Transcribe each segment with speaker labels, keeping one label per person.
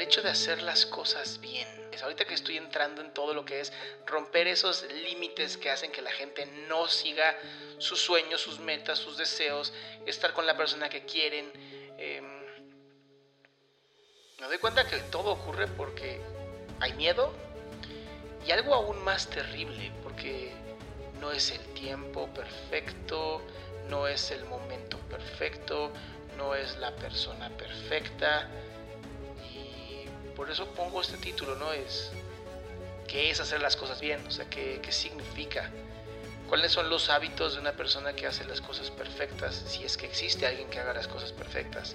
Speaker 1: El hecho de hacer las cosas bien. Ahorita que estoy entrando en todo lo que es romper esos límites que hacen que la gente no siga sus sueños, sus metas, sus deseos, estar con la persona que quieren. Eh, me doy cuenta que todo ocurre porque hay miedo y algo aún más terrible, porque no es el tiempo perfecto, no es el momento perfecto, no es la persona perfecta por eso pongo este título, ¿no? Es qué es hacer las cosas bien, o sea, qué, significa, cuáles son los hábitos de una persona que hace las cosas perfectas, si es que existe alguien que haga las cosas perfectas,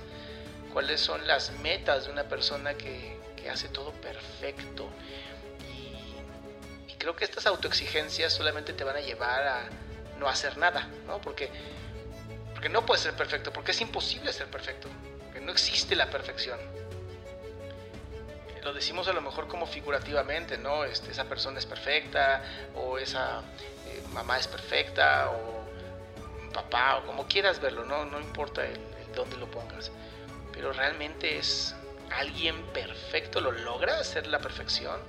Speaker 1: cuáles son las metas de una persona que, que hace todo perfecto. Y, y, creo que estas autoexigencias solamente te van a llevar a no hacer nada, ¿no? Porque, porque no puedes ser perfecto, porque es imposible ser perfecto, porque no existe la perfección lo decimos a lo mejor como figurativamente, ¿no? Este, esa persona es perfecta, o esa eh, mamá es perfecta, o papá, o como quieras verlo, ¿no? No importa el, el dónde lo pongas. Pero realmente es alguien perfecto, lo logra hacer la perfección.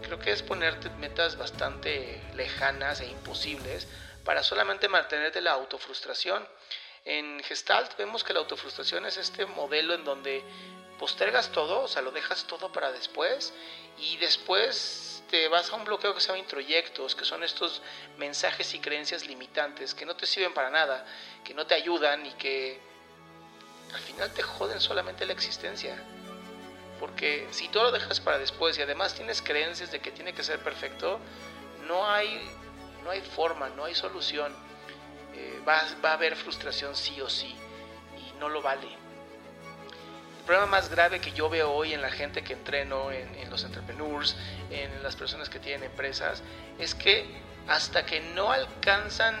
Speaker 1: Creo que es ponerte metas bastante lejanas e imposibles para solamente mantenerte la autofrustración. En Gestalt vemos que la autofrustración es este modelo en donde postergas todo, o sea, lo dejas todo para después y después te vas a un bloqueo que se llama introyectos, que son estos mensajes y creencias limitantes que no te sirven para nada, que no te ayudan y que al final te joden solamente la existencia. Porque si tú lo dejas para después y además tienes creencias de que tiene que ser perfecto, no hay, no hay forma, no hay solución. Eh, va, va a haber frustración sí o sí y no lo vale problema más grave que yo veo hoy en la gente que entreno, en, los entrepreneurs, en las personas que tienen empresas, es que hasta que no alcanzan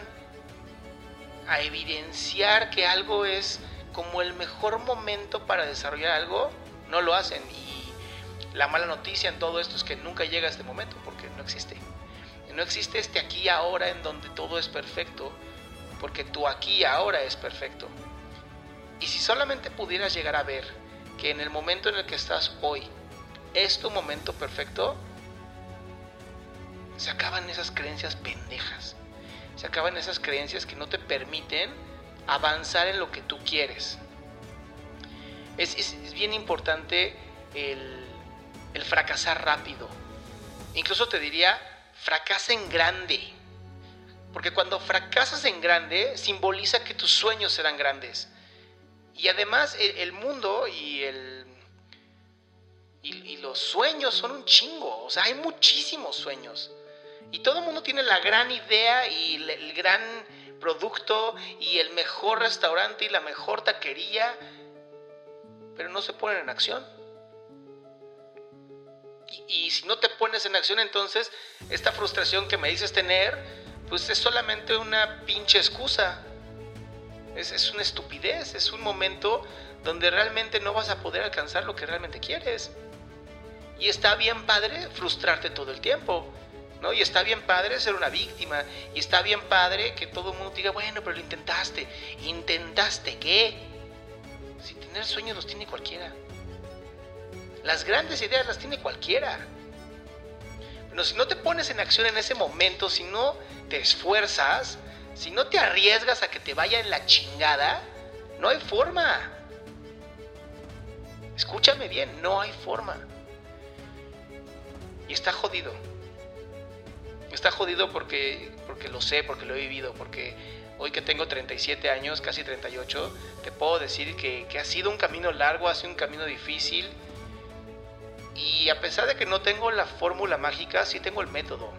Speaker 1: a evidenciar que algo es como el mejor momento para desarrollar algo, no lo hacen. Y la mala noticia en todo esto es que nunca llega a este momento porque no existe. No existe este aquí ahora en donde todo es perfecto, porque tu aquí ahora es perfecto. Y si solamente pudieras llegar a ver que en el momento en el que estás hoy es tu momento perfecto, se acaban esas creencias pendejas. Se acaban esas creencias que no te permiten avanzar en lo que tú quieres. Es, es, bien importante el, el fracasar rápido. Incluso te diría, fracasa en grande. Porque cuando fracasas en grande, simboliza que tus sueños serán grandes. Y además el, mundo y el... Y, los sueños son un chingo, o sea, hay muchísimos sueños. Y todo el mundo tiene la gran idea y el, gran producto y el mejor restaurante y la mejor taquería, pero no se ponen en acción. Y, y, si no te pones en acción, entonces esta frustración que me dices tener, pues es solamente una pinche excusa. Es, una estupidez, es un momento donde realmente no vas a poder alcanzar lo que realmente quieres. Y está bien padre frustrarte todo el tiempo. ¿no? Y está bien padre ser una víctima. Y está bien padre que todo el mundo diga, bueno, pero lo intentaste. ¿Intentaste qué? Si tener sueños los tiene cualquiera. Las grandes ideas las tiene cualquiera. Pero si no te pones en acción en ese momento, si no te esfuerzas, si no te arriesgas a que te vaya en la chingada, no hay forma. Escúchame bien, no hay forma. Y está jodido. Está jodido porque, porque lo sé, porque lo he vivido, porque hoy que tengo 37 años, casi 38, te puedo decir que, que ha sido un camino largo, ha sido un camino difícil. Y a pesar de que no tengo la fórmula mágica, sí tengo el método.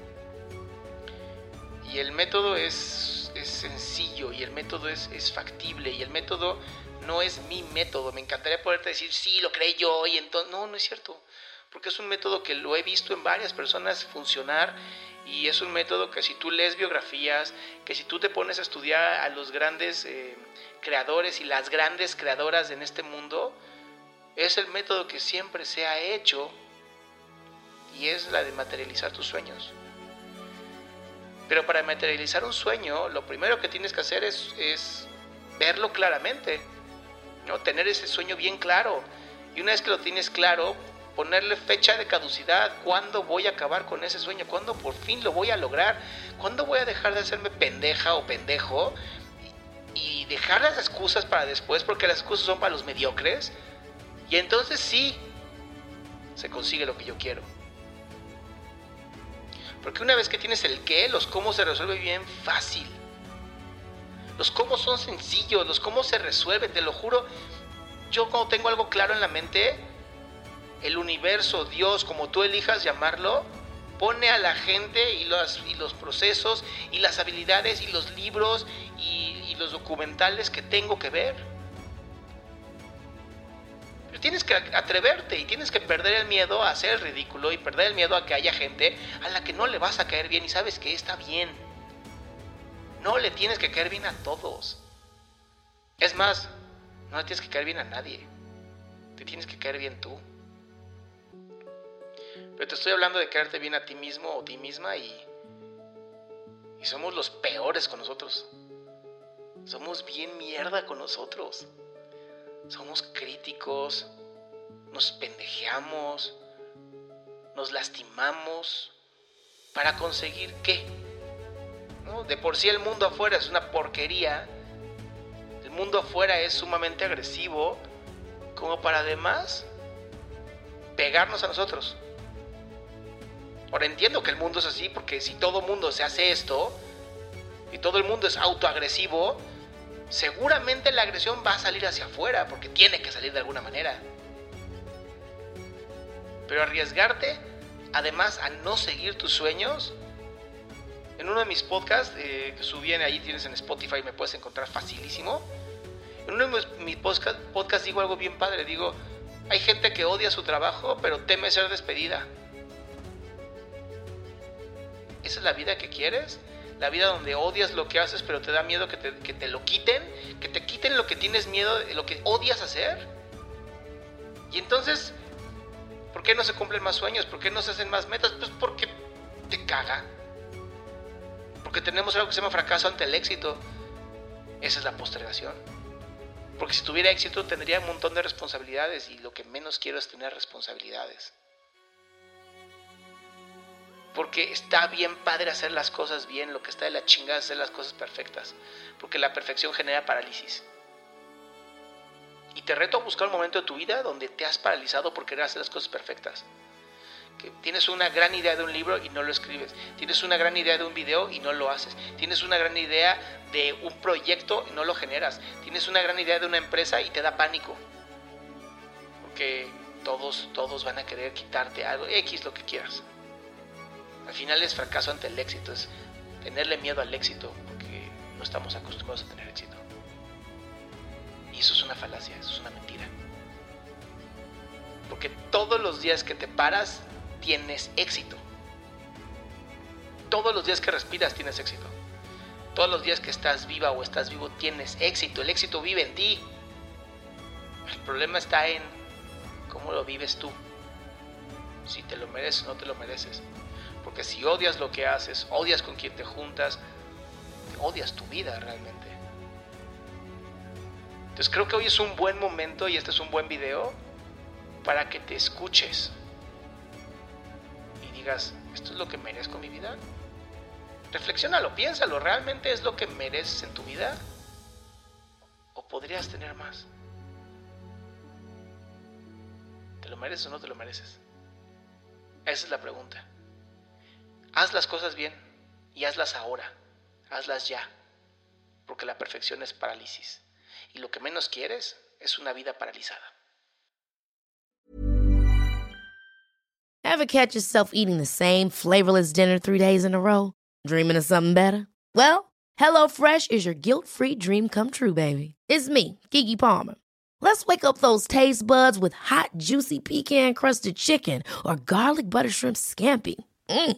Speaker 1: Y el método es, es sencillo y el método es, es factible y el método no es mi método. Me encantaría poderte decir, sí, lo creé yo y entonces... No, no es cierto. Porque es un método que lo he visto en varias personas funcionar y es un método que si tú lees biografías, que si tú te pones a estudiar a los grandes eh, creadores y las grandes creadoras en este mundo, es el método que siempre se ha hecho y es la de materializar tus sueños. Pero para materializar un sueño, lo primero que tienes que hacer es, verlo claramente, ¿no? tener ese sueño bien claro. Y una vez que lo tienes claro, ponerle fecha de caducidad, cuándo voy a acabar con ese sueño, cuándo por fin lo voy a lograr, cuándo voy a dejar de hacerme pendeja o pendejo y dejar las excusas para después, porque las excusas son para los mediocres. Y entonces sí, se consigue lo que yo quiero. Porque una vez que tienes el qué, los cómo se resuelve bien fácil. Los cómo son sencillos, los cómo se resuelve, te lo juro. Yo cuando tengo algo claro en la mente, el universo, Dios, como tú elijas llamarlo, pone a la gente y los, y los procesos y las habilidades y los libros y, y los documentales que tengo que ver. Tienes que atreverte y tienes que perder el miedo a hacer el ridículo y perder el miedo a que haya gente a la que no le vas a caer bien y sabes que está bien. No le tienes que caer bien a todos. Es más, no le tienes que caer bien a nadie. Te tienes que caer bien tú. Pero te estoy hablando de caerte bien a ti mismo o ti misma y, y somos los peores con nosotros. Somos bien mierda con nosotros. Somos críticos, nos pendejeamos, nos lastimamos para conseguir qué. De por sí el mundo afuera es una porquería. El mundo afuera es sumamente agresivo como para además pegarnos a nosotros. Ahora entiendo que el mundo es así porque si todo el mundo se hace esto y todo el mundo es autoagresivo, seguramente la agresión va a salir hacia afuera porque tiene que salir de alguna manera. Pero arriesgarte, además a no seguir tus sueños, en uno de mis podcasts eh, que subí ahí tienes en Spotify me puedes encontrar facilísimo. En uno de mis podcasts podcast digo algo bien padre, digo, hay gente que odia su trabajo pero teme ser despedida. ¿Esa es la vida que quieres? La vida donde odias lo que haces, pero te da miedo que te, que te lo quiten, que te quiten lo que tienes miedo, lo que odias hacer. Y entonces, ¿por qué no se cumplen más sueños? ¿Por qué no se hacen más metas? Pues porque te caga. Porque tenemos algo que se llama fracaso ante el éxito. Esa es la postergación. Porque si tuviera éxito tendría un montón de responsabilidades y lo que menos quiero es tener responsabilidades. Porque está bien padre hacer las cosas bien, lo que está de la chingada es hacer las cosas perfectas. Porque la perfección genera parálisis. Y te reto a buscar un momento de tu vida donde te has paralizado por querer hacer las cosas perfectas. Que tienes una gran idea de un libro y no lo escribes. Tienes una gran idea de un video y no lo haces. Tienes una gran idea de un proyecto y no lo generas. Tienes una gran idea de una empresa y te da pánico. Porque todos, todos van a querer quitarte algo, X lo que quieras. Al final es fracaso ante el éxito, es tenerle miedo al éxito, porque no estamos acostumbrados a tener éxito. Y eso es una falacia, eso es una mentira. Porque todos los días que te paras tienes éxito. Todos los días que respiras tienes éxito. Todos los días que estás viva o estás vivo tienes éxito. El éxito vive en ti. El problema está en cómo lo vives tú. Si te lo mereces o no te lo mereces. Porque si odias lo que haces, odias con quien te juntas, odias tu vida realmente. Entonces creo que hoy es un buen momento y este es un buen video para que te escuches y digas, ¿esto es lo que merezco en mi vida? Reflexiónalo, piénsalo, ¿realmente es lo que mereces en tu vida? ¿O podrías tener más? ¿Te lo mereces o no te lo mereces? Esa es la pregunta. Haz las cosas bien y hazlas ahora. Hazlas ya. Porque la perfección es parálisis. Y lo que menos quieres es una vida paralizada.
Speaker 2: Ever catch yourself eating the same flavorless dinner three days in a row? Dreaming of something better? Well, HelloFresh is your guilt-free dream come true, baby. It's me, Kiki Palmer. Let's wake up those taste buds with hot, juicy pecan-crusted chicken or garlic butter shrimp scampi. Mm.